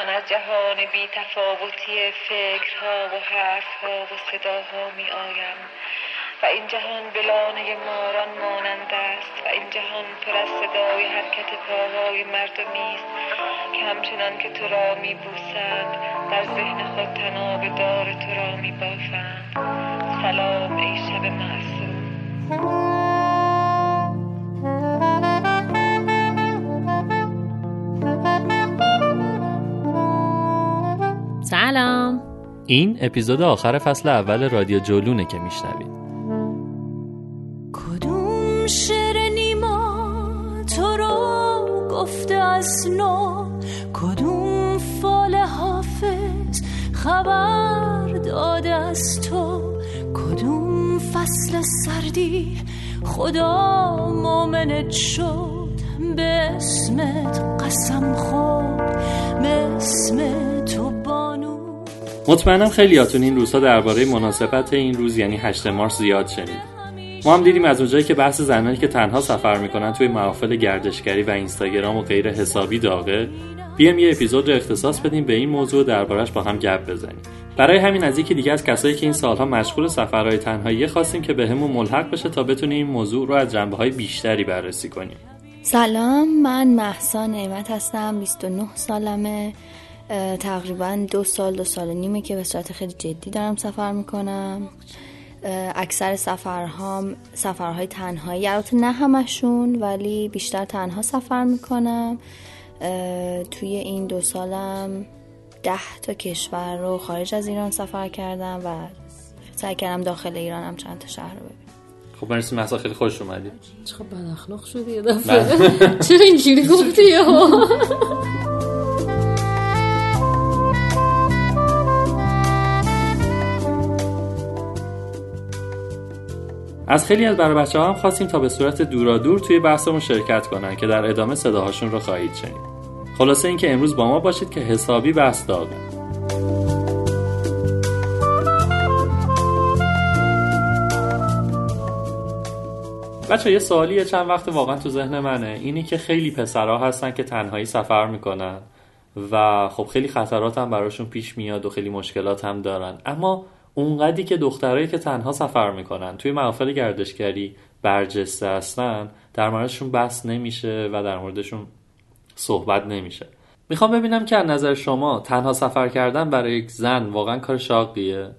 من از جهان بی تفاوتی فکرها و حرفها و صداها می آیم. و این جهان بلانه ماران مانند است. و این جهان پر از صدای حرکت پاهای مردمی است که همچنان که تو را می بوسند در ذهن خود تناب دار تو را می بافند. سلام ای شب معصوم. این اپیزود آخر فصل اول رادیو جولونه که میشنوید. کدوم شعر نیما تو رو گفته از نو؟ کدوم فال حافظ خبر داده از تو؟ کدوم فصل سردی خدا مومنت شد؟ به اسمت قسم خورد به اسم تو بانو مطمئنم خیلیاتون این روزها درباره مناسبت این روز یعنی 8 مارس زیاد شنید. ما هم دیدیم از اونجایی که بحث زنانی که تنها سفر می‌کنن توی محافل گردشگری و اینستاگرام و غیر حسابی داغه بیام یه اپیزود رو اختصاص بدیم به این موضوع دربارش با هم گپ بزنیم. برای همین از یکی دیگه از کسایی که این سالها مشغول سفرهای تنهایی خواستیم که بهمون ملحق بشه تا بتونیم این موضوع رو از جنبه های بیشتری بررسی کنیم. سلام من محسا نعمت هستم 29 سالمه. تقریبا دو سال دو سال و نیمه که به صورت خیلی جدی دارم سفر می‌کنم. اکثر سفرهام سفرهای تنهایی البته نه همشون ولی بیشتر تنها سفر می‌کنم. توی این دو سالم ده تا کشور رو خارج از ایران سفر کردم و سعی کردم داخل ایران هم چند تا شهر رو ببینم. خب مرسی. محسا خیلی خوش اومدی. چقدر بد اخلاق شدی یه دفعه. چرا اینجوری گفتی؟ از خیلی از برای بچه هم خواستیم تا به صورت دورادور توی بحثمون شرکت کنن که در ادامه صداهاشون رو خواهید شنید. خلاصه اینکه امروز با ما باشید که حسابی بحث داغه. بچه یه سوالی چند وقت واقعا تو ذهن منه. اینی که خیلی پسرها هستن که تنهایی سفر می‌کنن و خب خیلی خطرات هم براشون پیش میاد و خیلی مشکلات هم دارن. اما اونقدی که دخترایی که تنها سفر می‌کنن توی محافل گردشگری برجسته هستن در موردشون بحث نمیشه و در موردشون صحبت نمیشه. می‌خوام ببینم که از نظر شما تنها سفر کردن برای یک زن واقعا کار شاقیه؟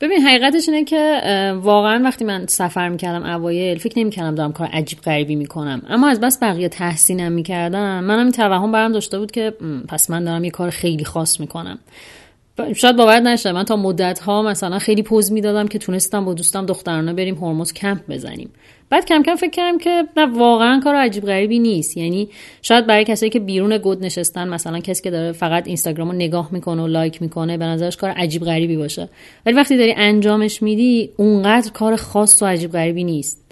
ببین حقیقتش اینه که واقعا وقتی من سفر می‌کردم اوایل فکر نمی‌کردم دارم کار عجیب غریبی می‌کنم. اما از بس بقیه تحسینم می‌کردم منم این توهم برام داشته بود که پس من دارم یه کار خیلی خاص می‌کنم. شاید باور نشه من تا مدت ها مثلا خیلی پوز می‌دادم که تونستم با دوستم دخترانه بریم هرمز کمپ بزنیم. بعد کم کم فکر کردم که نه واقعا کار عجیب غریبی نیست. یعنی شاید برای کسایی که بیرون گود نشستن مثلا کسی که داره فقط اینستاگرام رو نگاه می‌کنه و لایک می‌کنه به نظرش کار عجیب غریبی باشه. ولی وقتی داری انجامش میدی اونقدر کار خاص و عجیب غریبی نیست.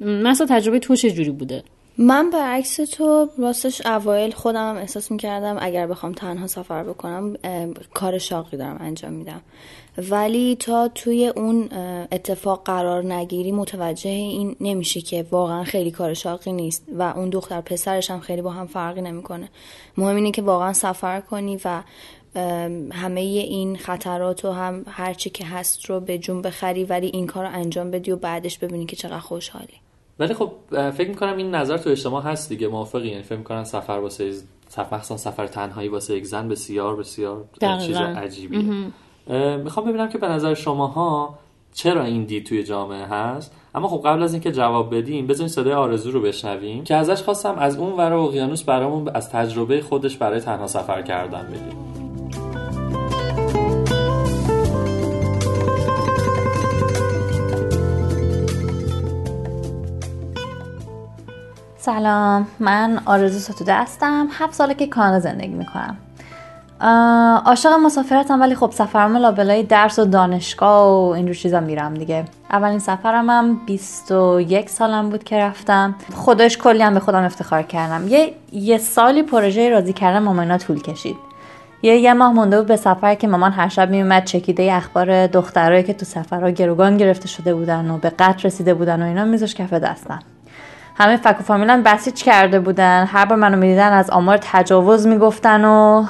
مثلا تجربه تو چه جوری بوده؟ من برعکس تو راستش اوایل خودم هم احساس می‌کردم اگر بخوام تنها سفر بکنم کار شاقی دارم انجام میدم. ولی تا توی اون اتفاق قرار نگیری متوجه این نمیشه که واقعا خیلی کار شاقی نیست و اون دختر پسرش هم خیلی با هم فرقی نمی‌کنه. مهم اینه که واقعا سفر کنی و همه این خطرات و هم هرچی که هست رو به جون بخری ولی این کار رو انجام بدی و بعدش ببینی که چقدر خوشحالی. ولی خب فکر می‌کنم این نظر تو اجتماع هست دیگه. موافقی. یعنی فکر می‌کنم سفر واسه سفر سفر تنهایی واسه یک زن بسیار بسیار. چیز عجیبیه. می‌خوام ببینم که به نظر شماها چرا این دید توی جامعه هست. اما خب قبل از اینکه جواب بدیم بذاریم صدای آرزو رو بشنویم که ازش خواستم از اون ور اقیانوس برامون از تجربه خودش برای تنها سفر کردن بگیم سلام. من آرزو ستوده هستم. هفت ساله که کانادا زندگی می‌کنم. عاشق مسافرتم ولی خب سفرم لابلای درس و دانشگاه و اینجور چیزا میرم دیگه. اولین سفرم هم 21 سالم بود که رفتم. خودش کلی هم به خودم افتخار کردم. یه یه سالی پروژه راضی کردن مامانا طول کشید. یه یه ماه مونده بود به سفر که مامان هر شب میومد چکیده اخبار دخترایی که تو سفرها گروگان گرفته شده بودن و به قتل رسیده بودن و اینا میذاش کف دستم. همه فک و فامیلم بسیج کرده بودن. هر بار منو می‌دیدن از آمار تجاوز می‌گفتن و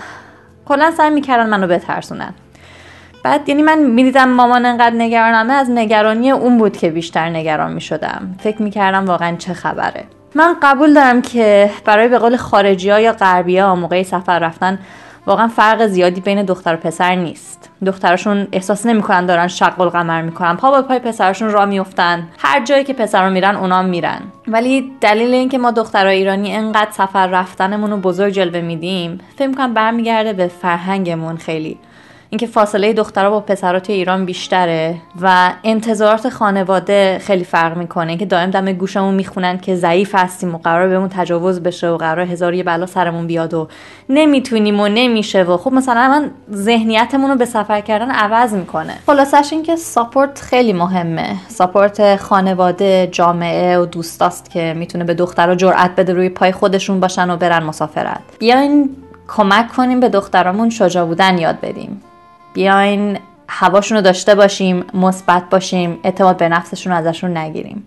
کلا سعی می‌کردن منو بترسونن. بعد یعنی من می‌دیدم مامان انقدر نگرانمه از نگرانی اون بود که بیشتر نگران می‌شدم. فکر می‌کردم واقعا چه خبره. من قبول دارم که برای به قول خارجی ها یا غربی ها موقع سفر رفتن واقعا فرق زیادی بین دختر و پسر نیست. دخترشون احساس نمی‌کنن دارن شق القمر می‌کنن. پا با پای پسرشون را میفتن هر جایی که پسرا میرن اونا میرن. ولی دلیل اینکه ما دخترای ایرانی انقدر سفر رفتنمون رو بزرگ جلوه میدیم فکر می‌کنم برمیگرده به فرهنگمون خیلی. اینکه فاصله دخترها با پسرها توی ایران بیشتره و انتظارات خانواده خیلی فرق می‌کنه. که دائم دم گوشمون می‌خونن که ضعیف هستیم و قرار بهمون تجاوز بشه و قرار هزار یه بلا سرمون بیاد و نمی‌تونیم و نمیشه و خب مثلا من ذهنیتمون رو به سفر کردن عوض می‌کنه. خلاصش اینکه ساپورت خیلی مهمه. ساپورت خانواده جامعه و دوستاست که می‌تونه به دخترها جرأت بده روی پای خودشون باشن و برن مسافرت. بیاین کمک کنیم به دخترامون شجاع بودن یاد بدیم. بیاین هواشون رو داشته باشیم مثبت باشیم اعتماد به نفسشون رو ازشون نگیریم.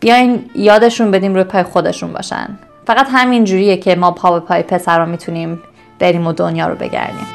بیاین یادشون بدیم روی پای خودشون باشن. فقط همین جوریه که ما پا به پای پسر رو می‌تونیم بریم و دنیا رو بگردیم.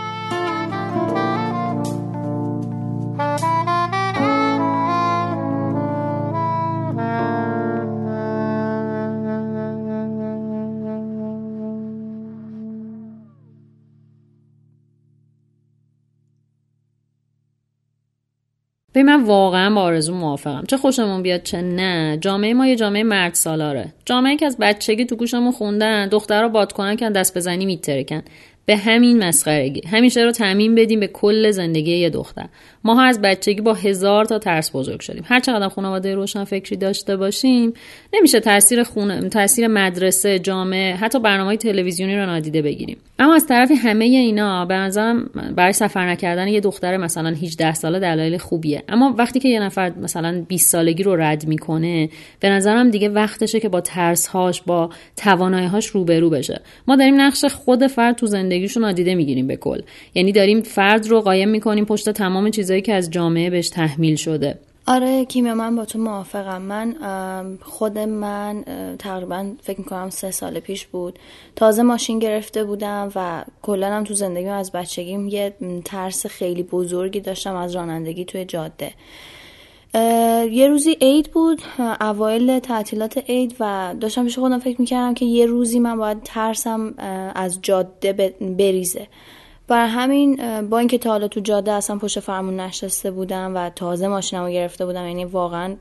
به من واقعا با آرزو موافقم. چه خوشمون بیاد چه نه. جامعه ما یه جامعه مرد سالاره. جامعه که از بچگی تو گوشمون خوندن دخترها باد کنن که دست بزنی میترکن. به همین مسخرگی همیشه رو تعمین بدیم به کل زندگی یه دختر. ما از بچگی با هزار تا ترس بزرگ شدیم. هر چقدر خانواده روشن فکری داشته باشیم نمیشه تاثیر خونه تاثیر مدرسه جامعه حتی برنامه تلویزیونی رو نادیده بگیریم. اما از طرف همه اینا به نظرم برای سفر نکردن یه دختر مثلا 18 ساله دلایل خوبیه. اما وقتی که یه نفر مثلا 20 سالگی رو رد می‌کنه به نظرم دیگه وقتشه که با ترسهاش با تواناییهاش روبرو بشه. ما داریم نقش خود فرد تو زندگیشون نادیده می‌گیریم به کل. یعنی داریم فرد رو قایم می‌کنیم پشت تمام چیزایی که از جامعه بهش تحمیل شده. آره کیمیا من با تو موافقم. من خود من تقریبا فکر می‌کنم سه سال پیش بود. تازه ماشین گرفته بودم و کلا هم تو زندگیم از بچگیم یه ترس خیلی بزرگی داشتم از رانندگی توی جاده. یه روزی عید بود اوایل تعطیلات عید و داشتم پیش خودم فکر می‌کردم که یه روزی من باید ترسم از جاده بریزه. برای همین با اینکه تا حالا تو جاده اصلا پشت فرمون نشسته بودم و تازه ماشینمو گرفته بودم یعنی واقعا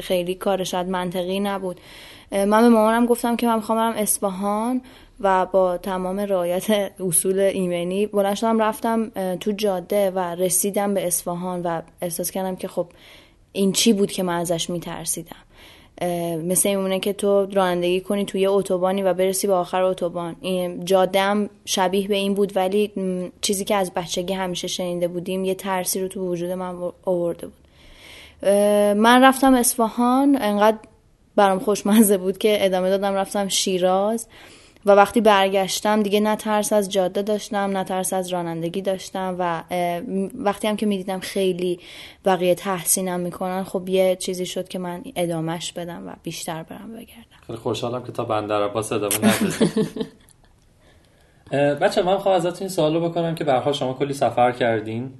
خیلی کار شاید منطقی نبود. من به مامانم گفتم که من می‌خوام برم اصفهان و با تمام رعایت اصول ایمنی بلند شدم رفتم تو جاده و رسیدم به اصفهان و احساس کردم که خب این چی بود که من ازش میترسیدم؟ مثل میمونه که تو رانندگی کنی توی اتوبانی و برسی به آخر اتوبان. جادم شبیه به این بود ولی چیزی که از بچگی همیشه شنیده بودیم یه ترسی رو تو وجود من آورده بود. من رفتم اصفهان انقدر برام خوشمزه بود که ادامه دادم رفتم شیراز. و وقتی برگشتم دیگه نه ترس از جاده داشتم نه ترس از رانندگی داشتم و وقتی هم که می‌دیدم خیلی بقیه تحسینم می‌کنن خب یه چیزی شد که من ادامهش بدم و بیشتر برم بگردم. خیلی خوشحالم که تا بندر عباس ادامه بچه من خواهم ازتون این سوال بکنم که برها شما کلی سفر کردین.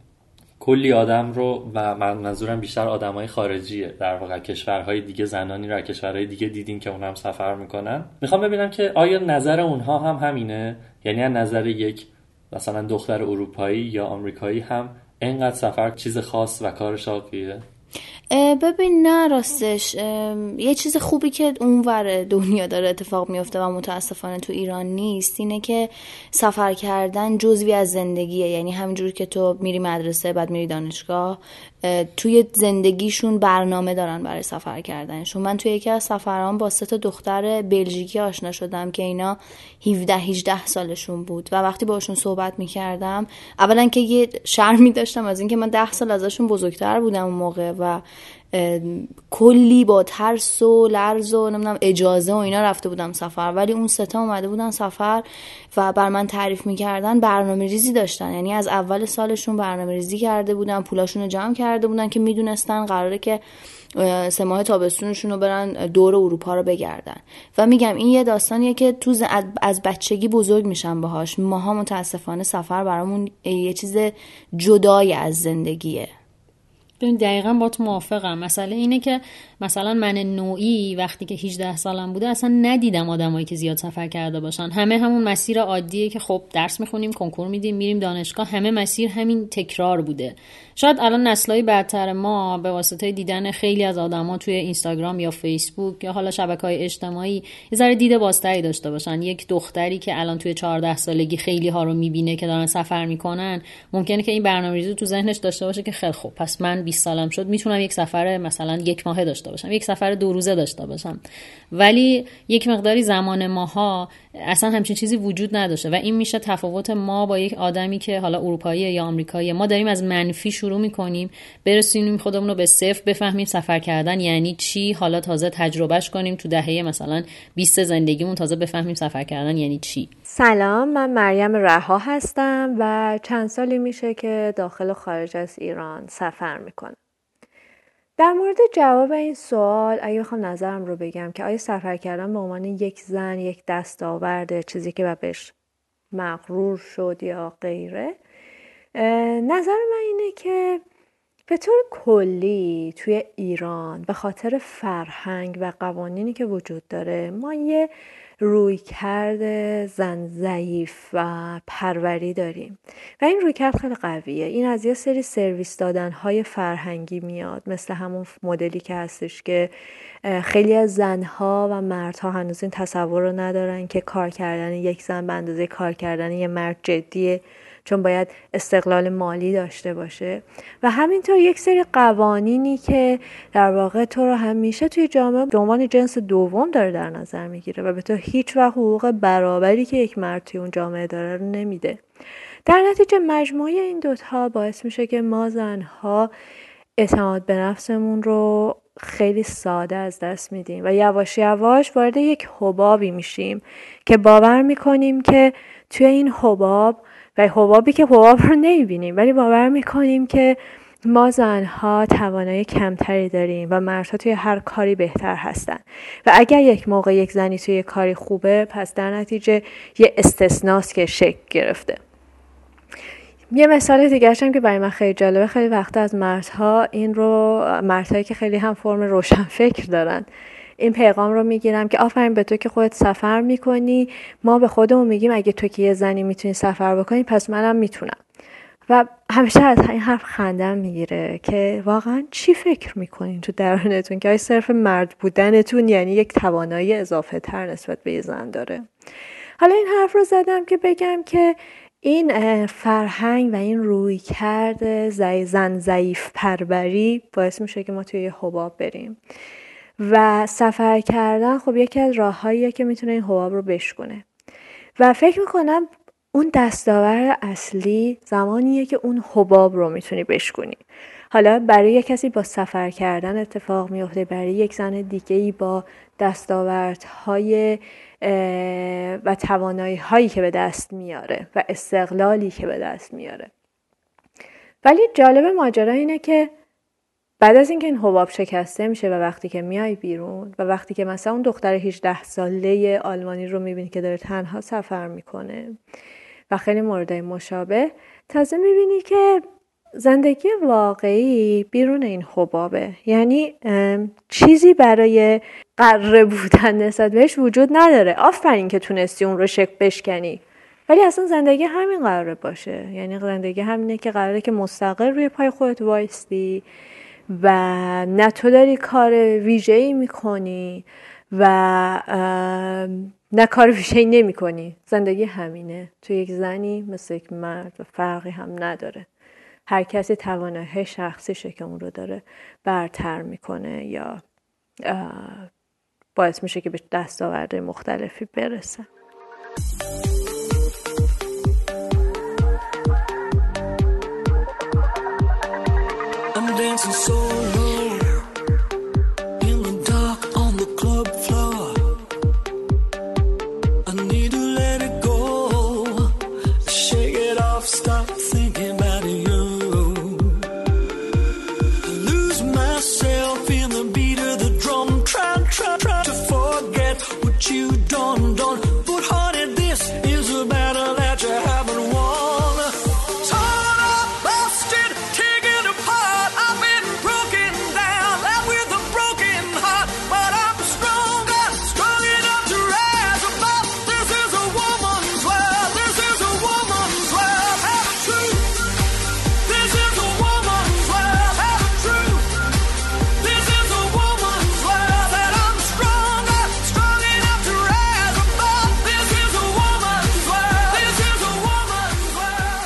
کلی آدم رو و من منظورم بیشتر های خارجیه. در واقع کشورهای دیگه زنانی رو کشورهای دیگه دیدین که اون هم سفر می‌کنن. می‌خوام ببینم که آیا نظر اونها هم همینه؟ یعنی از نظر یک مثلا دختر اروپایی یا آمریکایی هم انقدر سفر چیز خاص و کار شاقیه؟ ببین نه راستش یه چیز خوبی که اونور دنیا داره اتفاق میفته و متاسفانه تو ایران نیست اینه که سفر کردن جزوی از زندگیه. یعنی همینجور که تو میری مدرسه بعد میری دانشگاه توی زندگیشون برنامه دارن برای سفر کردنشون من توی یکی از سفران با سه دختر بلژیکی آشنا شدم که اینا 17 18 سالشون بود و وقتی باشون صحبت می‌کردم اولا که یه شرمی داشتم از اینکه من 10 سال ازشون بزرگتر بودم اون موقع و کلی با ترس و لرز و نمی‌دونم اجازه و اینا رفته بودم سفر. ولی اون ستا اومده بودن سفر و بر من تعریف می‌کردن برنامه ریزی داشتن. یعنی از اول سالشون برنامه ریزی کرده بودن پولاشون رو جمع کرده بودن که می‌دونستن قراره که سه ماه تابستونشون رو برن دور اروپا رو بگردن. و میگم این یه داستانیه که تو از بچگی بزرگ میشن باهاش. ماها متاسفانه سفر برامون یه چیز جدای از زندگیه. ببین دقیقا با تو موافقم. مسئله اینه که مثلا من نوعی وقتی که 18 سالم بوده اصلا ندیدم آدمایی که زیاد سفر کرده باشن. همه همون مسیر عادیه که خب درس می‌خونیم کنکور میدیم میریم دانشگاه. همه مسیر همین تکرار بوده. شاید الان نسلهای برتر ما به واسطه دیدن خیلی از آدما توی اینستاگرام یا فیسبوک یا حالا شبکه های اجتماعی یه ذره دید بازتری داشته باشن. یک دختری که الان توی 14 سالگی خیلی ها رو می‌بینه که دارن سفر می‌کنن ممکنه که این برنامه‌ریزی تو ذهنش داشته باشه که خیلی خوب پس من 20 سالم شد می‌تونم یک سفر مثلا یک ماهه داشته باشم یک سفر دو روزه داشته باشم. ولی یک مقداری زمان ماها اصلا همچین چیزی وجود نداشته و این میشه تفاوت ما با یک آدمی که حالا اروپایی یا آمریکایی. ما داریم از منفی شروع می‌کنیم برسونیم خودمون رو به صفر بفهمیم سفر کردن یعنی چی حالا تازه تجربهش کنیم تو دهه مثلا 20 زندگیمون تازه بفهمیم سفر کردن یعنی چی. سلام من مریم رها هستم و چند سالی میشه که داخل و خارج از ایران سفر می‌کنم. در مورد جواب این سوال اگه بخوام نظرم رو بگم که آیا سفر کردن به عنوان یک زن یک دستاورده چیزی که بهش مغرور شد یا غیره نظر من اینه که به طور کلی توی ایران به خاطر فرهنگ و قوانینی که وجود داره ما یه روی کرد زن ضعیف و پروری داریم. و این روی کرد خیلی قویه. این از یه سری سرویس دادن های فرهنگی میاد. مثل همون مدلی که هستش که خیلی از زنها و مردها هنوز این تصور رو ندارن که کار کردن یک زن به اندازه کار کردن یه مرد جدیه. چون باید استقلال مالی داشته باشه. و همینطور یک سری قوانینی که در واقع تو رو همیشه توی جامعه به عنوان جنس دوم داره در نظر می‌گیره و به تو هیچ و حقوق برابری که یک مرد توی اون جامعه داره رو نمیده. در نتیجه مجموعه این دوتا باعث میشه که ما زنها اعتماد به نفسمون رو خیلی ساده از دست میدیم و یواش یواش وارد یک حبابی میشیم که باور می‌کنیم که توی این حباب و حبابی که حباب رو نمی‌بینیم ولی باور می‌کنیم که ما زنها توانایی کمتری داریم و مردها توی هر کاری بهتر هستن. و اگر یک موقع یک زنی توی کاری خوبه پس در نتیجه یه استثناست که شکل گرفته. یه مثال دیگه هم که برای من خیلی جالبه خیلی وقت از مردها این رو مردهایی که خیلی هم فرم روشن فکر دارن. این پیغام رو می‌گیرم که آفرین به تو که خودت سفر می‌کنی. ما به خودمون میگیم اگه تو که یه زنی می‌تونی سفر بکنی پس منم می‌تونم. و همیشه از این حرف خندم می‌گیره که واقعا چی فکر می‌کنین تو درونتون که های صرف مرد بودنتون یعنی یک توانایی اضافه تر نسبت به یه زن داره؟ حالا این حرف رو زدم که بگم که این فرهنگ و این روی کرد زن ضعیف پربری باعث میشه که ما توی یه حباب بریم. و سفر کردن خب یکی از راههاییه که می‌تونه این حباب رو بشکنه و فکر می‌کنم اون دستاور اصلی زمانیه که اون حباب رو می‌تونی بشکنی حالا برای یک کسی با سفر کردن اتفاق میفته برای یک زن دیگه ای با دستاوردهای و توانایی هایی که به دست میاره و استقلالی که به دست میاره. ولی جالب ماجرا اینه که بعد از اینکه این حباب شکسته میشه و وقتی که میای بیرون و وقتی که مثلا اون دختر 18 ساله آلمانی رو می‌بینی که داره تنها سفر می‌کنه و خیلی مورد مشابه تازه می‌بینی که زندگی واقعی بیرون این حبابه. یعنی چیزی برای قره بودن نسبت بهش وجود نداره. آفرین که تونستی اون رو شک بشکنی. ولی اصلا زندگی همین قراره باشه. یعنی زندگی همینه که قراره که مستقل روی پای خودت وایستی. و نه تو داری کار ویژه ای می‌کنی و نه کار ویژه ای نمی کنی زندگی همینه. تو یک زنی مثل یک مرد و فرقی هم نداره. هر کسی توانایی شخصیشه که اون رو داره برتر می‌کنه یا باعث میشه که به دستاورده مختلفی برسه.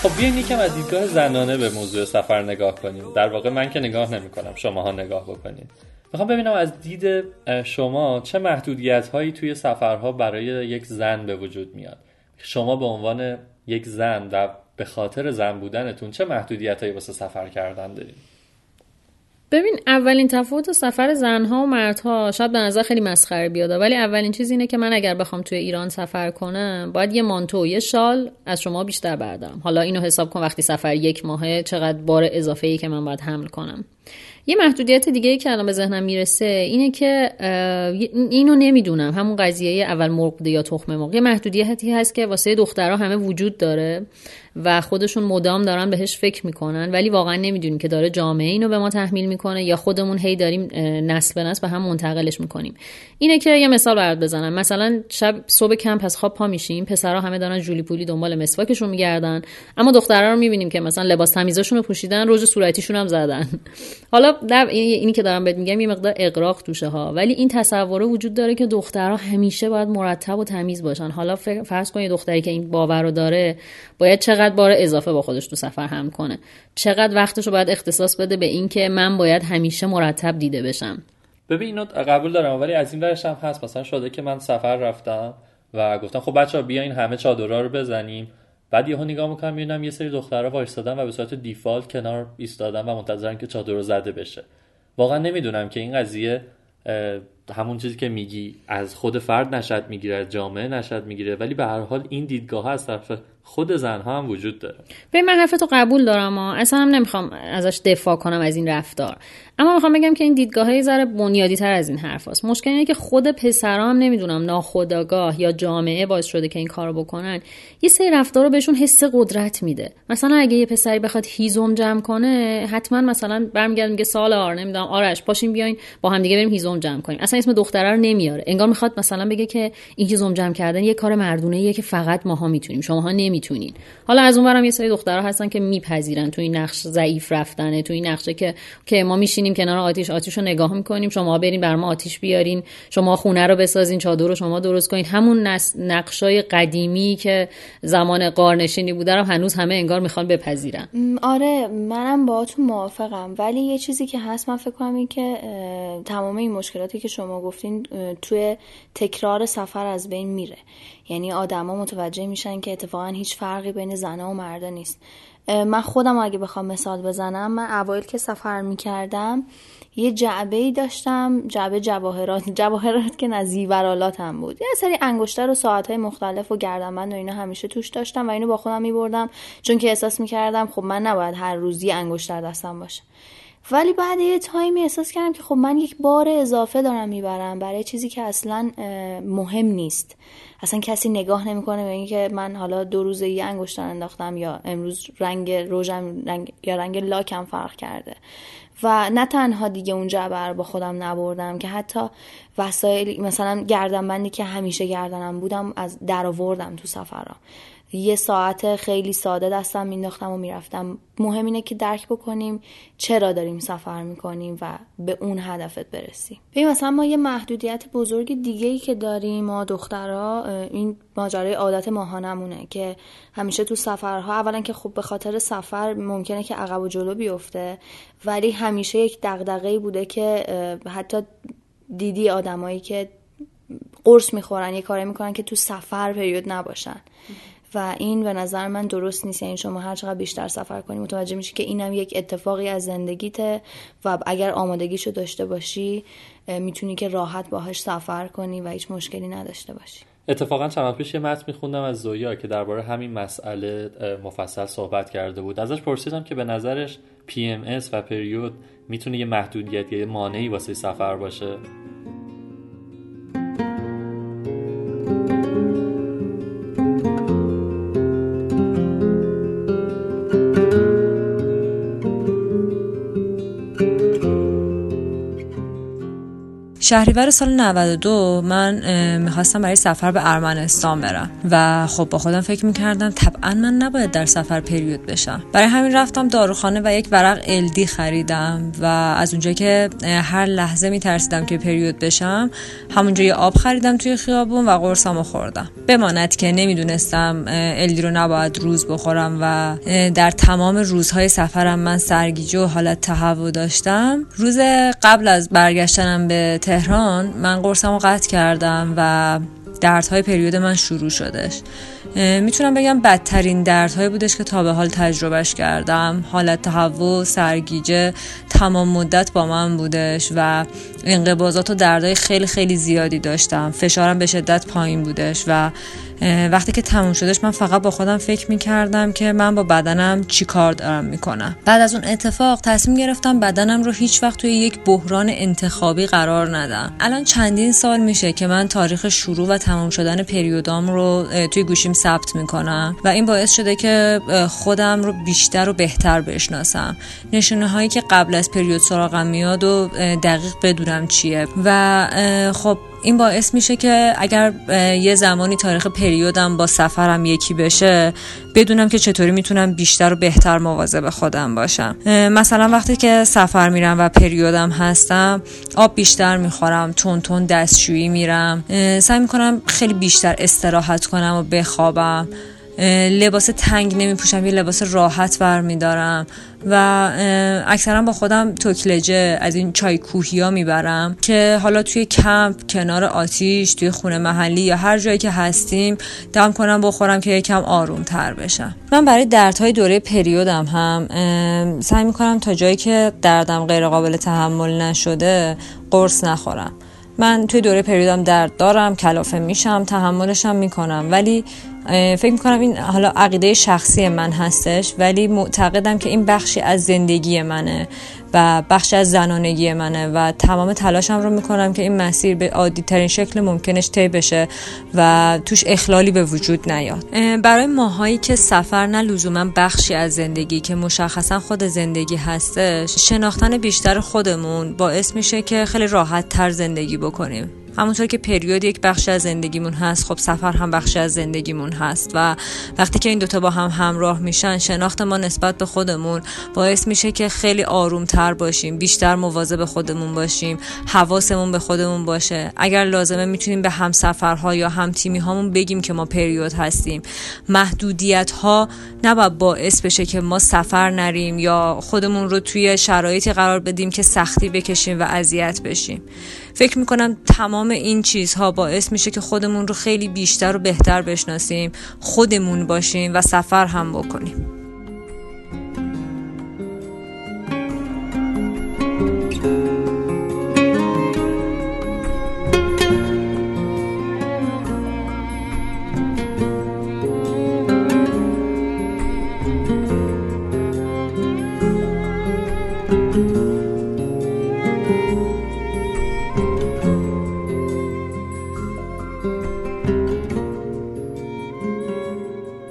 بیاین یکم از دیدگاه زنانه به موضوع سفر نگاه کنیم. در واقع من که نگاه نمی کنم شماها نگاه بکنید. می‌خوام ببینم از دید شما چه محدودیت هایی توی سفرها برای یک زن به وجود میاد؟ شما به عنوان یک زن و به خاطر زن بودنتون چه محدودیت هایی واسه سفر کردن دارید؟ ببین اولین تفاوت سفر زنها و مردها شاید به نظر خیلی مسخره بیاد ولی اولین چیز اینه که من اگر بخوام توی ایران سفر کنم باید یه مانتو یه شال از شما بیشتر بردارم. حالا اینو حساب کن وقتی سفر یک ماهه چقدر بار اضافه ای که من باید حمل کنم. یه محدودیت دیگه ای که الان به ذهنم می‌رسه اینه که اینو نمی‌دونم. همون قضیه اول مرغ یا تخم مرغ. یه محدودیتی هست که واسه دخترها همه وجود داره. و خودشون مدام دارن بهش فکر می‌کنن ولی واقعا نمی‌دونیم که داره جامعه اینو به ما تحمیل می‌کنه یا خودمون هی داریم نسل به نسل به هم منتقلش می‌کنیم. اینه که یه مثال برات بزنم. مثلا شب صبح کمپ از خواب پا میشیم پسرها همه دارن جولی پولی دنبال مسواکشون میگردن. اما دخترها رو می‌بینیم که مثلا لباس تمیزشون رو پوشیدن روز صورتیشون هم زدن. حالا اینی که دارم بهت میگم یه مقدار اقراق توشه ها. ولی این تصور وجود داره که دخترها همیشه باید مرتب و تمیز باشن. حالا فرض کن یه دختری که این باور رو داره باید چقدر بار اضافه با خودش تو سفر هم کنه. چقدر وقتش رو باید اختصاص بده به اینکه من باید همیشه مرتب دیده بشم. ببین اینو قبول دارم ولی از این ورش هم هست. مثلا شده که من سفر رفتم و گفتم خب بچه ها بیاین همه چادرها رو بزنیم. بعد یهو نگاه می‌کنم می‌بینم یه سری دخترها وایستادن و به صورت دیفالت کنار ایستادن و منتظرن که چادر رو زده بشه. واقعا نمی‌دونم که این قضیه همون چیزی که میگی از خود فرد نشد می‌گیره از جامعه نشد می‌گیره. ولی به هر حال این دیدگاه از طرف خود زنها هم وجود داره. به من حرفتو قبول دارم ها اصلا هم نمی‌خوام ازش دفاع کنم از این رفتار. اما می‌خوام بگم که این دیدگاه های ذره بنیادی تر از این حرف هست. مشکل که خود پسرا هم نمی‌دونم ناخداگاه یا جامعه باعث شده که این کارو بکنن یه سری رفتار رو بهشون حس قدرت میده. مثلا اگه یه پسری بخواد هیزم جمع کنه حتما مثلا برمیگرد میگه سال آر نمی‌دونم آرش پاشین بیاین با هم دیگه بریم هیزم جمع کنیم. اصلا اسم دختره رو نمیاره. انگار می‌خواد مثلا بگه که این هیزم جمع کردن یه کار مردونه که فقط ماها می‌تونیم شماها نمی‌تونین. حالا از اونورم یه سری دخترها هستن که میپذیرن تو این نقش ضعیف رفتنه تو این نقشه که که ما میشینیم کنار آتیش آتیش رو نگاه می‌کنیم. شما برین بر ما آتیش بیارین. شما خونه رو بسازین چادر رو شما درست کنین. همون نقشای قدیمی که زمان قارنشینی بوده رو هنوز همه انگار می‌خوان بپذیرن. آره منم باهاتون موافقم. ولی یه چیزی که هست من فکر کنم این که تمام این مشکلاتی که شما گفتین توی تکرار سفر از بین میره. یعنی آدما متوجه میشن که اتفاقا هیچ فرقی بین زنها و مردا نیست. من خودم اگه بخوام مثال بزنم من اوایل که سفر می‌کردم یه جعبه ای داشتم جعبه جواهرات. جواهرات که نزیورالات هم بود. یه سری انگشتر و ساعت های مختلف و گردنبند و اینا همیشه توش داشتم و اینو با خودم میبردم. چون که احساس می‌کردم خب من نباید هر روزی انگشتر دستم باشه. ولی بعد یه تایمی احساس کردم که خب من یک بار اضافه دارم می‌برم برای چیزی که اصلا مهم نیست. اصلا کسی نگاه نمی‌کنه به اینکه من حالا دو روزه یه انگشتر انداختم یا امروز رنگ روژم رنگ یا رنگ لاکم فرق کرده. و نه تنها دیگه اون جعبه با خودم نبردم که حتی وسایل مثلا گردنبندی که همیشه گردنم بودم از در آوردم تو سفرام یه ساعت خیلی ساده دستم مینداختم و می‌رفتم. مهم اینه که درک بکنیم چرا داریم سفر می‌کنیم و به اون هدفت برسیم. ببین مثلا ما یه محدودیت بزرگ دیگه ای که داریم ما دخترها این ماجرای عادت ماهانمونه که همیشه تو سفرها اولا که خب به خاطر سفر ممکنه که عقب و جلو بیفته ولی همیشه یک دغدغه‌ای بوده که حتی دیدی آدمایی که قرص می‌خورن یه کاری می‌کنن که تو سفر پریود نباشن. و این به نظر من درست نیست. یعنی شما هر چقدر بیشتر سفر کنی متوجه میشی که اینم یک اتفاقی از زندگیته و اگر آمادگیشو داشته باشی می‌تونی که راحت باهاش سفر کنی و هیچ مشکلی نداشته باشی. اتفاقا چند پیش یه متن میخوندم از زویا که درباره همین مسئله مفصل صحبت کرده بود. ازش پرسیدم که به نظرش PMS و پریود می‌تونه یه محدودیت یه مانعی واسه سفر باشه؟ شهریور سال 92 من می‌خواستم برای سفر به ارمنستان برم و خب با خودم فکر می‌کردم طبعا من نباید در سفر پریود بشم. برای همین رفتم داروخانه و یک ورق الدی خریدم و از اونجا که هر لحظه میترسیدم که پریود بشم همونجا یه آب خریدم توی خیابون و قرصمو خوردم. بماند که نمی‌دونستم الدی رو نباید روز بخورم و در تمام روزهای سفرم من سرگیجه و حالت تهوع داشتم. روز قبل از برگشتنم به تهران من قرصم رو قطع کردم و دردهای پریود من شروع شدش. می‌تونم بگم بدترین دردهایی بودش که تا به حال تجربهش کردم. حالت تهوع سرگیجه تمام مدت با من بودش و انقباضات و دردهای خیلی خیلی زیادی داشتم. فشارم به شدت پایین بودش و وقتی که تموم شدش من فقط با خودم فکر می‌کردم که من با بدنم چی کار دارم می‌کنم. بعد از اون اتفاق تصمیم گرفتم بدنم رو هیچ وقت توی یک بحران انتخابی قرار ندم. الان چندین سال میشه که من تاریخ شروع و تمام شدن پریودام رو توی گوشیم ثبت می‌کنم و این باعث شده که خودم رو بیشتر و بهتر بشناسم. نشونه هایی که قبل از پریود سراغم میاد و دقیق بدونم چیه. و خب این باعث میشه که اگر یه زمانی تاریخ پریودم با سفرم یکی بشه بدونم که چطوری می‌تونم بیشتر و بهتر مواظب خودم باشم. مثلا وقتی که سفر میرم و پریودم هستم آب بیشتر می‌خورم تون تون دستشویی میرم. سعی می‌کنم خیلی بیشتر استراحت کنم و بخوابم. لباس تنگ نمی پوشم یه لباس راحت برمیدارم و اکثرا با خودم توکلجه از این چای کوهی ها می‌برم که حالا توی کمپ کنار آتیش توی خونه محلی یا هر جایی که هستیم دم کنم بخورم که یکم آروم تر بشم. من برای دردهای دوره پریودم هم سعی می‌کنم تا جایی که دردم غیر قابل تحمل نشده قرص نخورم. من توی دوره پریودم درد دارم کلافه میشم تحملشم می‌کنم ولی فکر می‌کنم این حالا عقیده شخصی من هستش ولی معتقدم که این بخشی از زندگی منه و بخشی از زنانگی منه و تمام تلاشم رو می‌کنم که این مسیر به عادی ترین شکل ممکنش طی بشه و توش اخلالی به وجود نیاد. برای ماهایی که سفر نه لزوما بخشی از زندگی که مشخصا خود زندگی هستش شناختن بیشتر خودمون باعث میشه که خیلی راحت تر زندگی بکنیم. همونطور که پریود یک بخش از زندگیمون هست خب سفر هم بخش از زندگیمون هست و وقتی که این دوتا با هم همراه میشن شناخت ما نسبت به خودمون باعث میشه که خیلی آروم تر باشیم بیشتر مواظب خودمون باشیم حواسمون به خودمون باشه. اگر لازمه می‌تونیم به هم سفرها یا هم تیمی هامون بگیم که ما پریود هستیم. محدودیت ها نباید باعث بشه که ما سفر نریم یا خودمون رو توی شرایطی قرار بدیم که سختی بکشیم و اذیت بشیم. فکر می‌کنم تمام این چیزها باعث میشه که خودمون رو خیلی بیشتر و بهتر بشناسیم خودمون باشیم و سفر هم بکنیم.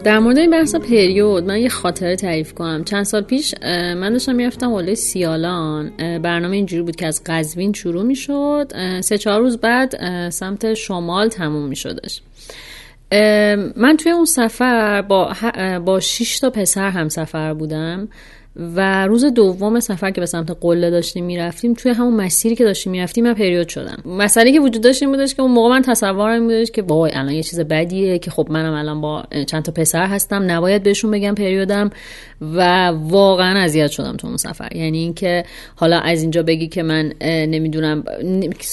در مورد این بحث پریود من یه خاطره تعریف کنم. چند سال پیش من داشتم می‌رفتم حوله سیالان. برنامه اینجوری بود که از قزوین شروع می‌شد. سه چهار روز بعد سمت شمال تموم میشدش. من توی اون سفر با با 6 تا پسر هم سفر بودم. و روز دوم سفر که به سمت قله داشتیم می‌رفتیم توی همون مسیری که داشتیم می‌رفتیم من پریود شدم. مسئله که وجود داشت این بودش که اون موقع من تصورم بودش که وای الان یه چیز بدیه که خب منم الان با چند تا پسر هستم نباید بهشون بگم پریودم. و واقعا اذیت شدم تو اون سفر. یعنی اینکه حالا از اینجا بگی که من نمی‌دونم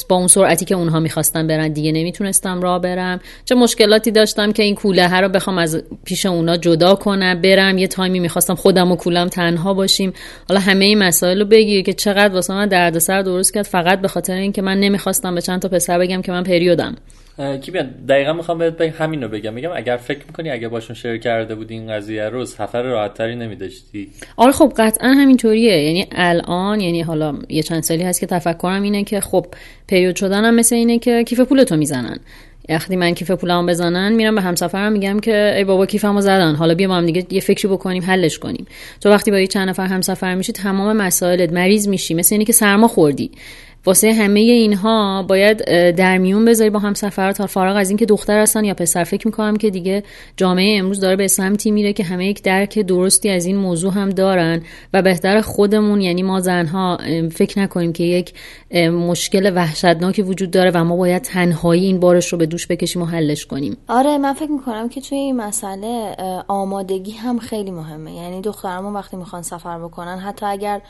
با اون سرعتی که اونها می‌خواستن برن دیگه نمی‌تونستم راه برم. چه مشکلاتی داشتم که این کوله ها رو بخوام از پیش اونا جدا کنم برم یه تایمی می‌خواستم خودم و کولم تنها باشیم. حالا همه این مسائل رو بگیر که چقدر واسه من دردسر درست کرد فقط به خاطر اینکه من نمی‌خواستم به چند تا پسر بگم که من پریودم. کی بیان دقیقا می‌خوام بهت بگم همین رو بگم. میگم اگر فکر می‌کنی اگه باشون شیر کرده بودی این قضیه رو سفر راحت تری نمیداشتی. آره خب قطعا همینطوریه. یعنی الان یعنی حالا یه چند سالی هست که تفکرم اینه که خب پریود شدنم مثل اینه که کیف پولتو می‌زنن. وقتی من کیف پولمو بزنن میرم به همسفرم میگم که ای بابا کیفمو زدن. حالا بیا ما هم دیگه یه فکری بکنیم حلش کنیم. تو وقتی با یه چند نفر همسفر میشی تمام مسائلت مریض میشی. مثل اینی که سرما خوردی. واسه همه اینها باید در میون بذاری با هم سفر تا فارغ از اینکه دختر هستن یا پسر. فکر می‌کنم که دیگه جامعه امروز داره به سمتی میره که همه یک درک درستی از این موضوع هم دارن و بهتر خودمون یعنی ما زنها فکر نکنیم که یک مشکل وحشتناکی وجود داره و ما باید تنهایی این بارش رو به دوش بکشیم و حلش کنیم. آره من فکر می‌کنم که توی این مسئله آمادگی هم خیلی مهمه. یعنی دخترمون وقتی می‌خوان سفر بکنن حتی اگر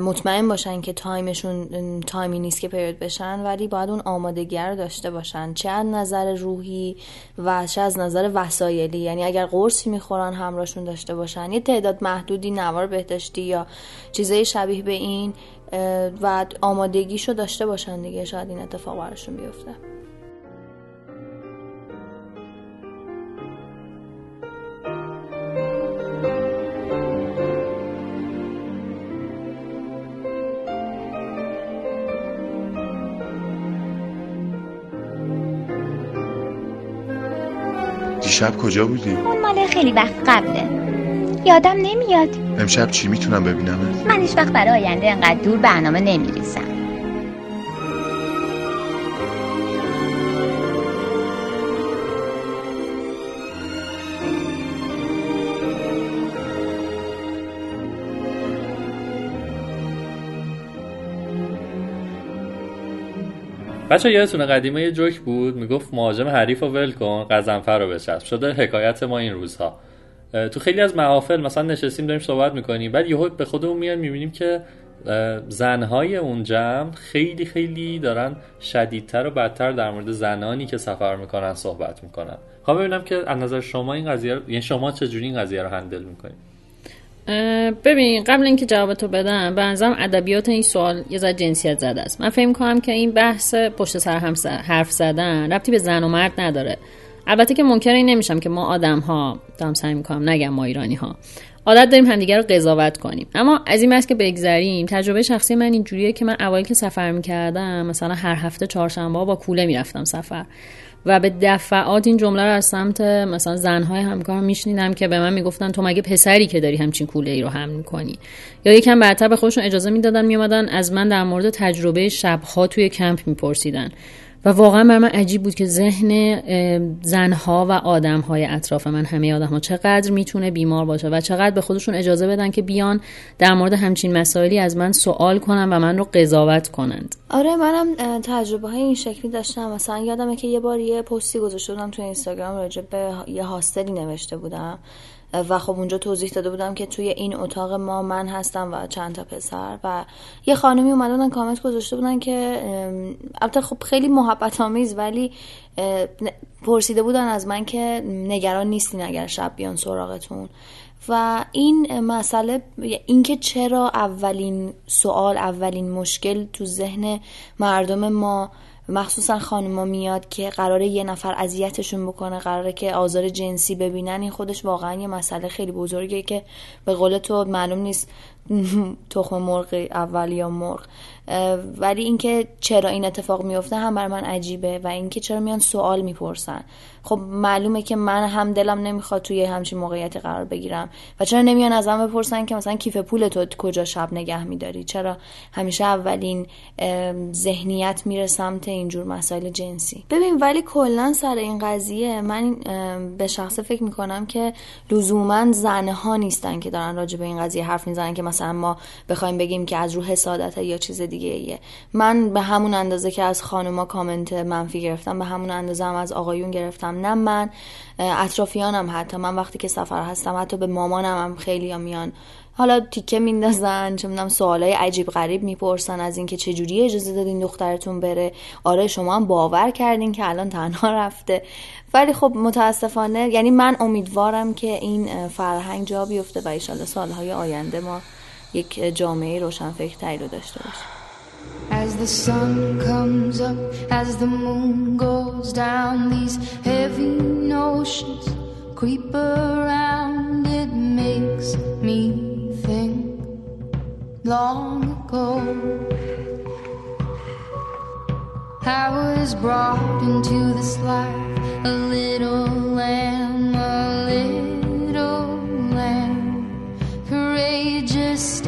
مطمئن باشن که تایمشون تایمی نیست که پریود بشن ولی باید اون آمادگی رو داشته باشن. چه از نظر روحی و چه از نظر وسایلی. یعنی اگر قرصی می‌خورن همراهشون داشته باشن. یه تعداد محدودی نوار بهداشتی یا چیزای شبیه به این و آمادگیشو داشته باشن دیگه. شاید این اتفاق براشون بیفته. دیشب کجا بودی؟ اون مال خیلی وقت قبله یادم نمیاد امشب چی می‌تونم ببینم؟ من هیچ وقت برای آینده انقدر دور برنامه نمیریسم بچه یادتونه قدیمه یه جوک بود می‌گفت مهاجم حریف رو ول کن قزنفر رو بچسب. شده حکایت ما این روزها. تو خیلی از محافل مثلا نشستیم داریم صحبت می‌کنیم. بعد یهو به خودمون میان می‌بینیم که زنهای اون جمع خیلی خیلی دارن شدیدتر و بدتر در مورد زنانی که سفر می‌کنن صحبت می‌کنن. خواهم ببینم که از نظر شما این قضیه یعنی شما چجوری این قضیه رو هندل می‌کنید؟ ببین قبل اینکه جوابتو بدم به نظرم ادبیات این سوال یه ذره جنسیت زده است. من فکر کنم که این بحث پشت سر هم حرف زدن ربطی به زن و مرد نداره. البته که ممکنه این نمیشم که ما آدم ها دارم سعی می‌کنم نگم ما ایرانی ها عادت داریم همدیگه رو قضاوت کنیم. اما از این بحث که بگذریم تجربه شخصی من اینجوریه که من اوایل که سفر می‌کردم مثلا هر هفته چهارشنبه با کوله می‌رفتم سفر. و به دفعات این جمله رو از سمت مثلا زنهای همکارم میشنیدم که به من می‌گفتن تو مگه پسری که داری همچین کوله ای رو حمل می‌کنی؟ یا یکم بعدتر به خودشون اجازه می‌دادن میومدن از من در مورد تجربه شبها توی کمپ میپرسیدن. و واقعا بر من عجیب بود که ذهن زنها و آدمهای اطراف من همه آدم ها چقدر می‌تونه بیمار باشه و چقدر به خودشون اجازه بدن که بیان در مورد همچین مسائلی از من سوال کنن و من رو قضاوت کنند. آره منم تجربه های این شکلی داشتم. مثلا یادمه که یه بار یه پستی گذاشته بودم تو اینستاگرام راجع به یه هاستلی نوشته بودم. و خب اونجا توضیح داده بودم که توی این اتاق ما من هستم و چند تا پسر و یه خانمی اومدن کامنت گذاشته بودن که البته خب خیلی محبت آمیز ولی پرسیده بودن از من که نگران نیستین اگر شب بیان سراغتون. و این مسئله اینکه چرا اولین سوال اولین مشکل تو ذهن مردم ما مخصوصا خانوما میاد که قراره یه نفر اذیتشون بکنه قراره که آزار جنسی ببینن. این خودش واقعا یه مسئله خیلی بزرگه که به قول تو معلوم نیست تخم مرغ اول یا مرغ. ولی اینکه چرا این اتفاق میفته هم بر من عجیبه و اینکه چرا میان سوال می‌پرسن. خب معلومه که من هم دلم نمی‌خواد توی همچین موقعیتی قرار بگیرم و چرا نمیان ازم بپرسن که مثلا کیف پول تو کجا شب نگه میداری؟ چرا همیشه اولین ذهنیت میره سمت اینجور مسائل جنسی؟ ببین ولی کلا سر این قضیه من به شخصه فکر می‌کنم که لزوما زنها نیستن که دارن راجع به این قضیه حرف می‌زنن که مثلا ما بخوایم بگیم که از رو حسادت یا چیز دیگه ایه. من به همون اندازه که از خانوما کامنت منفی گرفتم به همون اندازه هم از آقایون گرفتم. نه من اطرافیانم حتی. من وقتی که سفر هستم حتی به مامانم هم خیلی میان. حالا تیکه میندازن چه می‌دونم سوالای عجیب غریب می‌پرسن از اینکه چه جوری اجازه دادین دخترتون بره. آره شما هم باور کردین که الان تنها رفته. ولی خب متاسفانه یعنی من امیدوارم که این فرهنگ جا بیفته و ایشالله سالهای آینده ما یک جامعه روشنفکرتری رو داشته باشیم. As the sun comes up, as the moon goes down, these heavy notions creep around. It makes me think long ago. I was brought into this life a little lamb, a little lamb, courageous,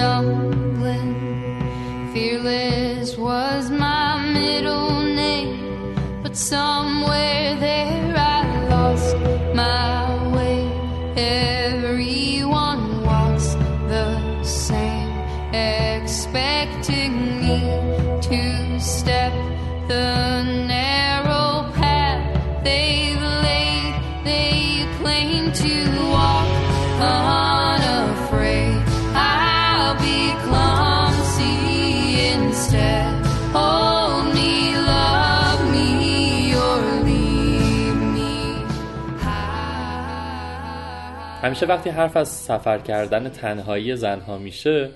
همیشه وقتی حرف از سفر کردن تنهایی زنها میشه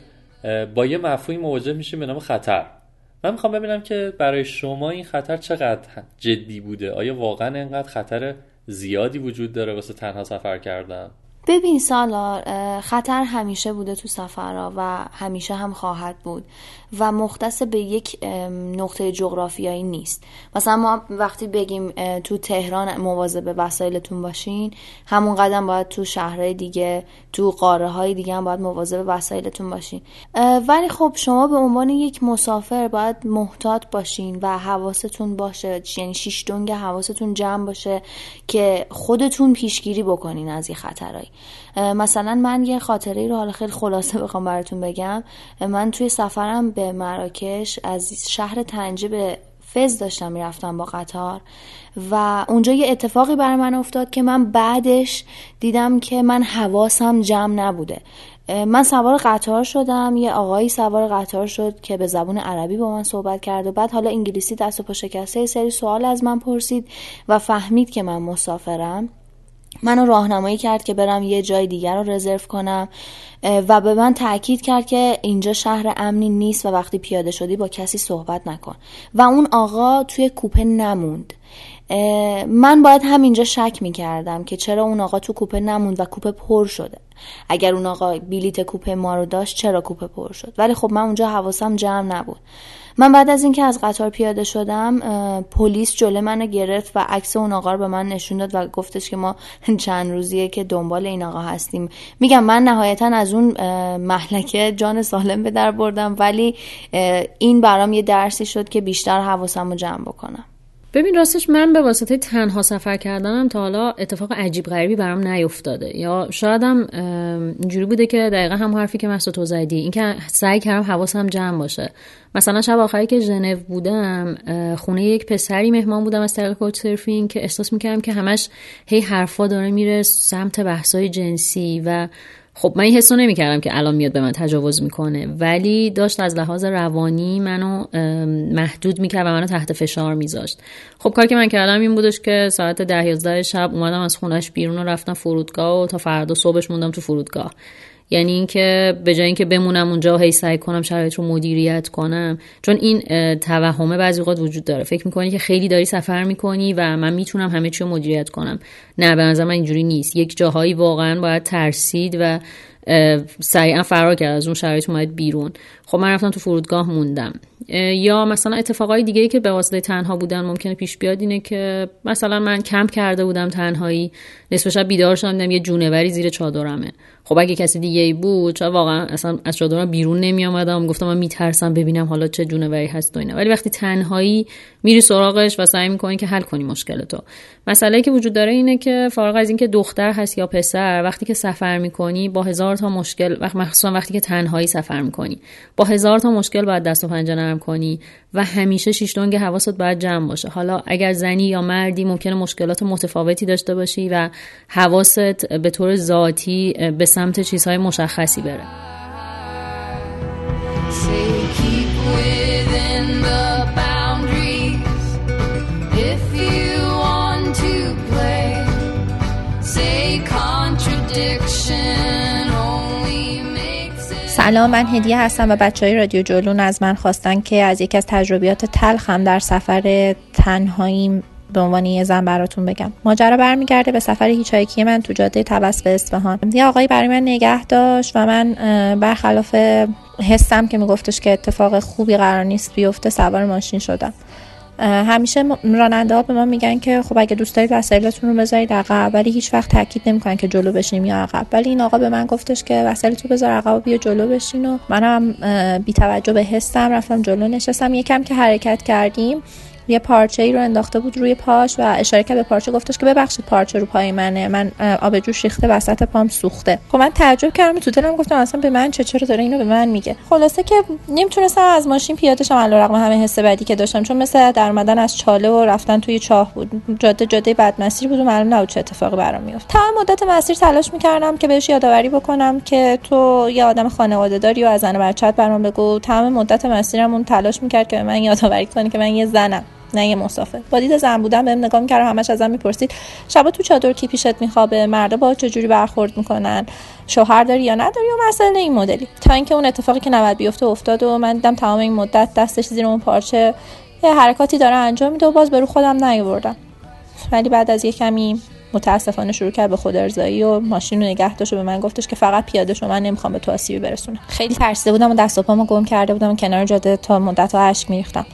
با یه مفهومی مواجه میشیم به نام خطر. من می‌خوام ببینم که برای شما این خطر چقدر جدی بوده؟ آیا واقعا اینقدر خطر زیادی وجود داره واسه تنها سفر کردن؟ ببین سالار خطر همیشه بوده تو سفرها و همیشه هم خواهد بود و مختص به یک نقطه جغرافیایی نیست. مثلا ما وقتی بگیم تو تهران مواظب وسایلتون باشین همون قدم باید تو شهرهای دیگه تو قاره های دیگه هم باید مواظب وسایلتون باشین. ولی خب شما به عنوان یک مسافر باید محتاط باشین و حواستون باشه یعنی شیش دنگ حواستون جمع باشه که خودتون پیشگیری بکنین از یه خطرهایی. مثلا من یه خاطره رو حالا خیلی خلاصه بخوام براتون بگم. من توی سفرم به مراکش از شهر تنجه به فز داشتم می‌رفتم با قطار. و اونجا یه اتفاقی برای من افتاد که من بعدش دیدم که من حواسم جمع نبوده. من سوار قطار شدم یه آقایی سوار قطار شد که به زبون عربی با من صحبت کرد و بعد حالا انگلیسی دست و پا شکسته سری سوال از من پرسید و فهمید که من مسافرم. منو راهنمایی کرد که برم یه جای دیگر رو رزرو کنم و به من تاکید کرد که اینجا شهر امنی نیست و وقتی پیاده شدی با کسی صحبت نکن. و اون آقا توی کوپه نموند. من باید همینجا شک می کردم که چرا اون آقا تو کوپه نموند و کوپه پر شده. اگر اون آقا بلیت کوپه ما رو داشت چرا کوپه پر شد؟ ولی خب من اونجا حواسم جمع نبود. من بعد از اینکه از قطار پیاده شدم پلیس جلو منو گرفت و عکس اون آقا رو به من نشون داد و گفتش که ما چند روزیه که دنبال این آقا هستیم. میگم من نهایتا از اون محلکه جان سالم به در بردم ولی این برام یه درسی شد که بیشتر حواسم رو جمع بکنم. ببین راستش من به واسطه تنها سفر کردنم تا حالا اتفاق عجیب غریبی برام نیفتاده. یا شایدم ام، اینجوری بوده که دقیقا هم حرفی که مسعود تو زدی اینکه سعی کردم حواسم جمع باشه. مثلا شب آخری که ژنو بودم خونه یک پسری مهمان بودم از طریق کوچ سرفینگ که احساس می‌کردم که همش هی حرفا داره میره سمت بحثای جنسی و خب من این حسو نمی‌کردم که الان میاد به من تجاوز می‌کنه ولی داشت از لحاظ روانی منو محدود می‌کرد و منو تحت فشار میذاشت. خب کاری که من کردم این بودش که ساعت ده یازده شب اومدم از خونش بیرون و رفتم فرودگاه و تا فردا صبحش موندم تو فرودگاه. یعنی اینکه به جای اینکه بمونم اونجا و هی سعی کنم شرایط رو مدیریت کنم چون این توهمه بعضی اوقات وجود داره. فکر می‌کنی که خیلی داری سفر می‌کنی و من می‌تونم همه چی رو مدیریت کنم. نه به نظر من اینجوری نیست. یک جاهایی واقعا باید ترسید و سریعا فرار کرد از اون شرایط اومد بیرون. خب من رفتم تو فرودگاه موندم. یا مثلا اتفاقای دیگه ای که به واسطه تنها بودن ممکنه پیش بیاد اینه که مثلا من کمپ کرده بودم تنهایی نصف شب بیدار شدم دیدم یه جونوری زیر چادرمه. خب اگه کسی دیگه ای بود شاید واقعا اصلا از چادرم بیرون نمی آمدم گفتم من میترسم ببینم حالا چه جونوری هست و اینا. ولی وقتی تنهایی میری سراغش و سعی می‌کنی که حل کنی مشکل تو مسئله که وجود داره اینه که فارغ از اینکه دختر هست یا پسر وقتی که سفر می‌کنی با هزار تا مشکل مخصوصا وقتی که تنهایی سفر می‌کنی با هزار تا مشکل باید دست و پنجه نرم کنی و همیشه شیش دنگ حواست باید جمع باشه. حالا اگر زنی یا مردی ممکنه مشکلات متفاوتی داشته باشی و حواست به طور ذاتی به سمت چیزهای مشخصی بره. سلام من هدیه هستم و بچه های رادیو جولون از من خواستن که از یکی از تجربیات تلخم در سفر تنهاییم به عنوان یه زن براتون بگم. ماجرا برمیگرده به سفر هیچایکی من تو جاده تبس به اصفهان. یه آقایی برای من نگه داشت و من برخلاف حسم که میگفتش که اتفاق خوبی قرار نیست بیفته سوار ماشین شدم. همیشه راننده ها به ما میگن که خب اگه دوست دارید وسایلتون رو بذارید عقب ولی هیچ وقت تاکید نمی‌کنن که جلو بشینیم یا عقب. ولی این آقا به من گفتش که وسایلتو بذار عقب و بیا جلو بشین و منم بی توجه به حسم رفتم جلو نشستم. یکم که حرکت کردیم یه پارچه ای رو انداخته بود روی پاش و اشاره کرد به پارچه گفتش که ببخشید پارچه رو پای منه. من آب جوش ریخته وسط پام سوخته. خب من تعجب کردم تو دلم گفتم اصلا به من چه چرا داره اینو به من میگه؟ خلاصه که نمی‌تونستم از ماشین پیاده شم علیرغم همه حس بدی که داشتم چون مثل در اومدن از چاله و رفتن توی چاه بود. جاده جاده بدمسیر بود و معلوم نبود چه اتفاقی برام میفته تمام مدت مسیر تلاش می‌کردم که بهش یادآوری بکنم که تو یه آدم خانواده داری و از زن بچت برام بگو. تمام مدت مسیرم اون تلاش می‌کرد که به من یادآوری کنه که من یه زنم. نه یه مسافر. با دید زن بودم بهم نگاه می‌کرد همش ازم می‌پرسید شبا تو چادر کی پیشت میخوابه؟ مردا با چجوری برخورد می‌کنن؟ شوهر داری یا نداری و مسئله این مدلی. تا اینکه اون اتفاقی که نباید بیفته افتاد و من دیدم تمام این مدت دستش زیر اون پارچه یه حرکاتی داره انجام میده و باز به رو خودم نیاوردم. ولی بعد از یه کمی متاسفانه شروع کرد به خود ارزایی و ماشین رو نگه داشت و به من گفتش که فقط پیاده شو من نمی‌خوام به تو آسیبی برسونم. خیلی ترسیده بودم و دست و پامو گم کرده بودم و کنار جاده تا مدت ها اشک میریختم.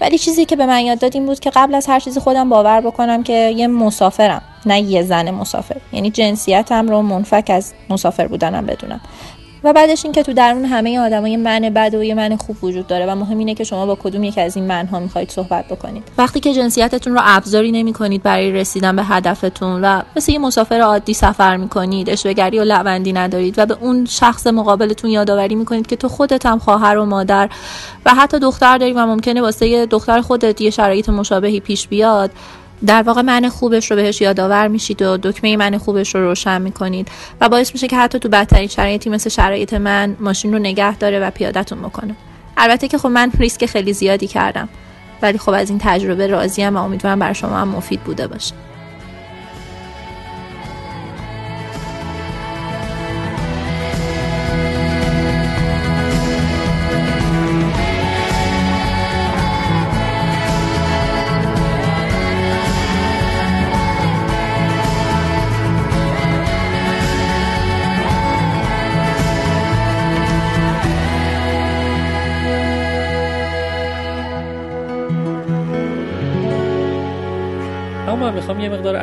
ولی چیزی که به من یاد داد این بود که قبل از هر چیزی خودم باور بکنم که یه مسافرم نه یه زن مسافر. یعنی جنسیتم رو منفک از مسافر بودنم بدونم. و بعدش اینکه تو درون همه آدما یه من بد و من خوب وجود داره و مهم اینه که شما با کدوم یک از این منها می‌خواید صحبت بکنید. وقتی که جنسیتتون رو ابزاری نمی‌کنید برای رسیدن به هدفتون و مثل یه مسافر عادی سفر می‌کنید اشوهگری و لعبندی ندارید و به اون شخص مقابلتون یادآوری می‌کنید که تو خودت هم خواهر و مادر و حتی دختر داری و ممکنه واسه دختر خودت یه شرایط مشابهی پیش بیاد در واقع من خوبش رو بهش یادآور میشید و دکمه من خوبش رو روشن می‌کنید و باعث میشه که حتی تو بدترین شرایطی مثل شرایط من ماشین رو نگه داره و پیادتون بکنه. البته که خب من ریسک خیلی زیادی کردم ولی خب از این تجربه راضیم و امیدوارم برای شما هم مفید بوده باشه.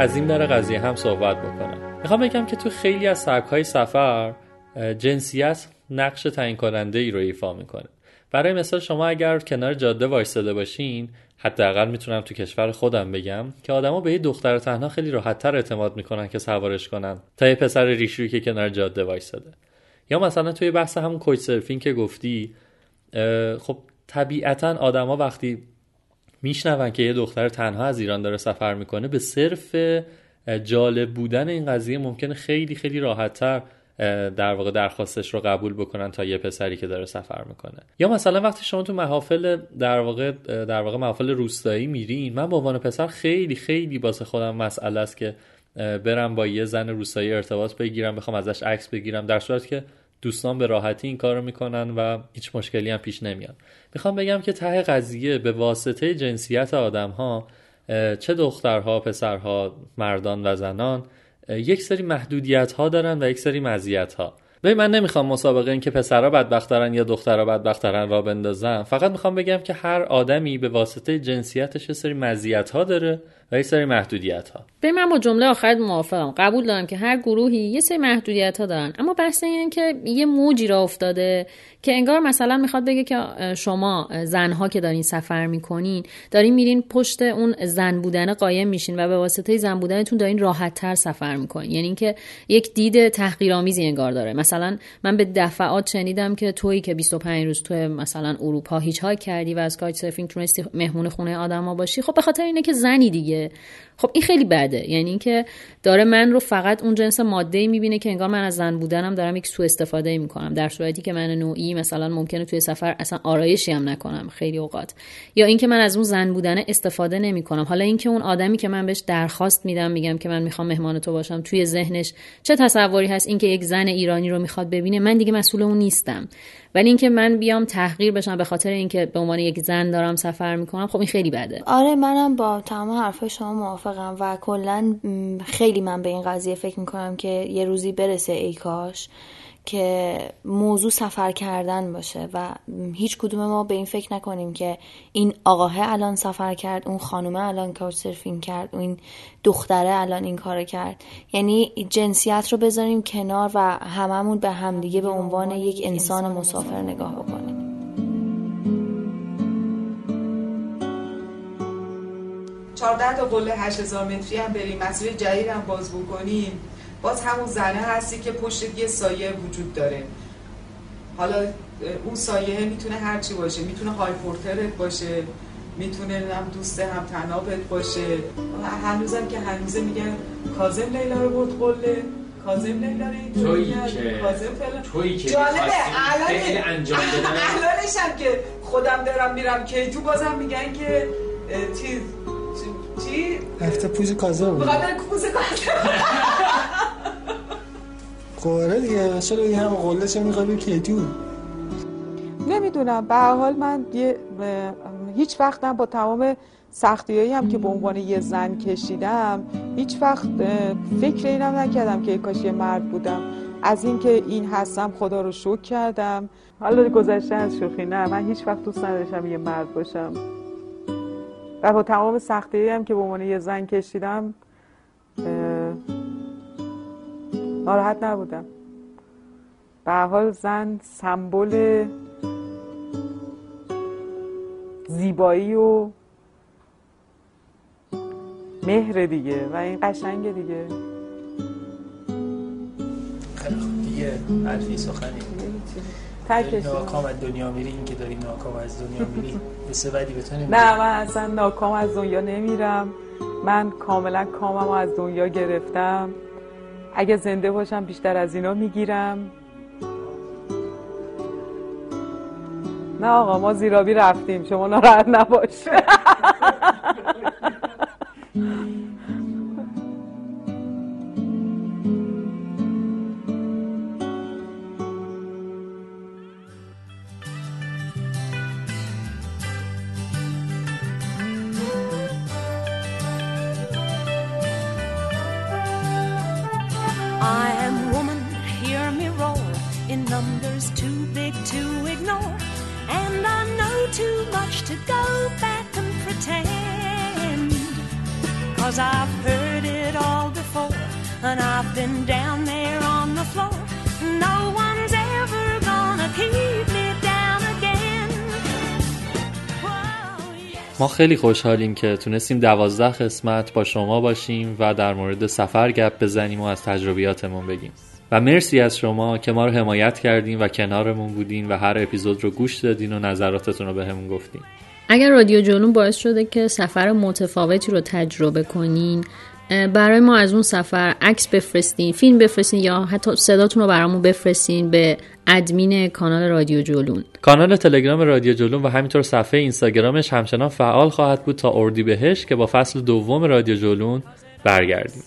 از این در قضیه هم صحبت بکنم. می‌خوام بگم که تو خیلی از سبک‌های سفر جنسیت نقش تعیین کننده ای رو ایفا می‌کنه. برای مثال شما اگر کنار جاده وایستاده باشین حداقل می‌تونم تو کشور خودم بگم که آدما به یه دختر تنها خیلی راحتتر اعتماد می‌کنن که سوارش کنن تا یه پسر ریشویی که کنار جاده وایستاده. یا مثلا توی بحث همون کوچ سرفینگ که گفتی خب طبیعتا آدما وقتی میشنون که یه دختر تنها از ایران داره سفر می‌کنه به صرف جالب بودن این قضیه ممکنه خیلی خیلی راحتتر در واقع درخواستش رو قبول بکنن تا یه پسری که داره سفر می‌کنه. یا مثلا وقتی شما تو محافل در واقع در واقع محافل روستایی میرین من به عنوان پسر خیلی خیلی واسه خودم مسئله است که برم با یه زن روستایی ارتباط بگیرم بخوام ازش عکس بگیرم در صورت که دوستان به راحتی این کارو می‌کنن و هیچ مشکلی هم پیش نمیاد می‌خوام بگم که ته قضیه به واسطه جنسیت آدم ها چه دخترها پسرها مردان و زنان یک سری محدودیت ها دارن و یک سری مزیت ها ببین من نمی‌خوام مسابقه این که پسرها بدبخت دارن یا دخترها بدبخت دارن را بندازم فقط می‌خوام بگم که هر آدمی به واسطه جنسیتش یه سری مزیت ها داره و یه سری محدودیت ها به من با جمله آخرت موافقم. قبول دارم که هر گروهی یه سری محدودیت ها دارن. اما بحث این که یه موجی را افتاده که انگار مثلا می‌خواد بگه که شما زنها که دارین سفر می‌کنین دارین میرین پشت اون زن بودن قایم میشین و به واسطه زن بودنتون دارین راحت تر سفر می‌کنین. یعنی اینکه یک دید تحقیرآمیزی انگار داره. مثلا من به دفعات شنیدم که تویی که 25 روز تو مثلا اروپا هیچ کردی و از کایت سرفینگ تونستی مهمون خونه آدما باشی. خب به خاطر اینه که زنی دیگه. 对。خب این خیلی بده. یعنی اینکه داره من رو فقط اون جنس ماده ای می‌بینه که انگار من از زن بودنم دارم یک سوء استفاده می‌کنم. در صورتی که من نوعی مثلا ممکنه توی سفر اصلا آرایشی هم نکنم خیلی اوقات. یا اینکه من از اون زن بودن استفاده نمی‌کنم. حالا اینکه اون آدمی که من بهش درخواست میدم میگم که من می‌خوام مهمان تو باشم توی ذهنش چه تصوری هست اینکه یک زن ایرانی رو می‌خواد ببینه من دیگه مسئول اون نیستم. ولی اینکه من بیام تحقیر بشم به خاطر اینکه به عنوان یک زن دارم سفر می‌کنم خب این خیلی بده. آره منم با تمام حرفای شما موافقم. و کلا خیلی من به این قضیه فکر می‌کنم که یه روزی برسه ای کاش که موضوع سفر کردن باشه و هیچ کدوم ما به این فکر نکنیم که این آقاه الان سفر کرد اون خانومه الان کار سرفینگ کرد این دختره الان این کار کرد. یعنی جنسیت رو بذاریم کنار و هممون به همدیگه به عنوان یک انسان مسافر. نگاه بکنیم. 14 تا قله 8000 متری هم بریم مسیر جدید هم باز بکنیم. باز همون زنه هستی که پشت یه سایه وجود داره. حالا اون سایه می‌تونه هرچی باشه. می‌تونه های پورترت باشه می‌تونه هم دوست هم تنابت باشه. هنوزم که هنوزه میگن کازم لیلا رو برد قله. کازم لیلا رو تویی که- فلان. تویی که جالبه. الان انجام. الانش هم که خودم دارم میرم که تو بازم میگن که چیز چی- رفته پوز کازه بود. می‌خواد بره کوزه کازم قواره دیگه چرا این هم قله چه می‌خوای به کیتو نمی‌دونم. به هر حال من یه هیچ وقتم با تمام سختی هم که به عنوان یه زن کشیدم هیچ وقت فکر اینم نکردم که کاش یه مرد بودم. از اینکه این هستم خدا رو شکر کردم. حالا گذشته از شوخی نه من هیچ وقت دوست نداشتم یه مرد باشم. و با تمام سختی هم که به عنوان یه زن کشیدم ناراحت نبودم. به حال زن سمبل زیبایی و مهر دیگه و این قشنگه دیگه. دیگه حرفی سخنی. تکش ناکام از دنیا میری این که داری ناکام از دنیا میری به بدی به تو. نه من اصلا ناکام از دنیا نمیرم. من کاملا کامم از دنیا گرفتم. اگه زنده باشم بیشتر از اینا می‌گیرم. نه آقا ما زیرابی رفتیم. شما ناراحت نباش. too much to go back and pretend. Cause I've heard it all before, and I've been down there on the floor. No one's ever gonna keep me down again. ما خیلی خوشحالیم که تونستیم دوازده قسمت با شما باشیم و در مورد سفر گپ بزنیم و از تجربیاتمون بگیم و مرسی از شما که ما رو حمایت کردین و کنارمون بودین و هر اپیزود رو گوش دادین و نظراتتون رو بهمون گفتین. اگر رادیو جنون باعث شده که سفر متفاوتی رو تجربه کنین برای ما از اون سفر عکس بفرستین فیلم بفرستین یا حتی صداتون رو برامون بفرستین به ادمین کانال رادیو جولون. کانال تلگرام رادیو جلون و همینطور صفحه اینستاگرامش همچنان فعال خواهد بود تا اردی بهش که با فصل دوم رادیو جلون برگردیم.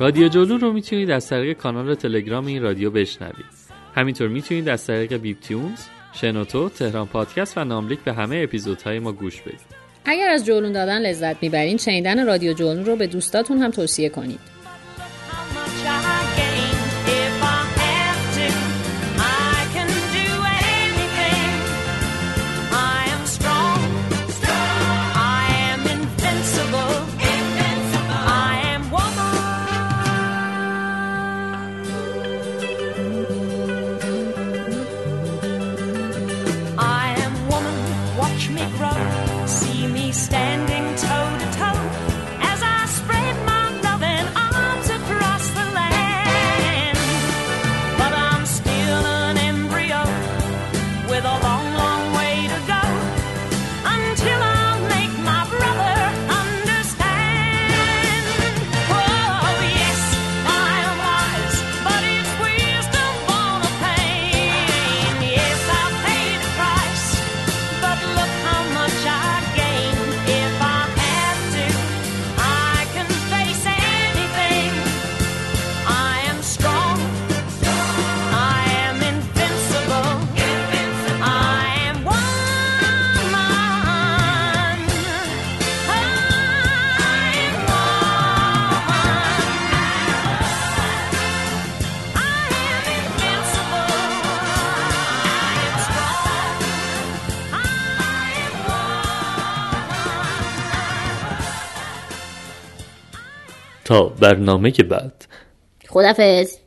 رادیو جلو رو می‌تونید از طریق کانال تلگرام این رادیو بشنوید. همینطور می‌تونید از طریق بیپ تیونز، شنوتو، تهران پادکست و ناملیک به همه اپیزودهای ما گوش بدید. اگر از جولون دادن لذت می‌برین شنیدن رادیو جولون رو به دوستاتون هم توصیه کنید. تا برنامه بعد. خدافز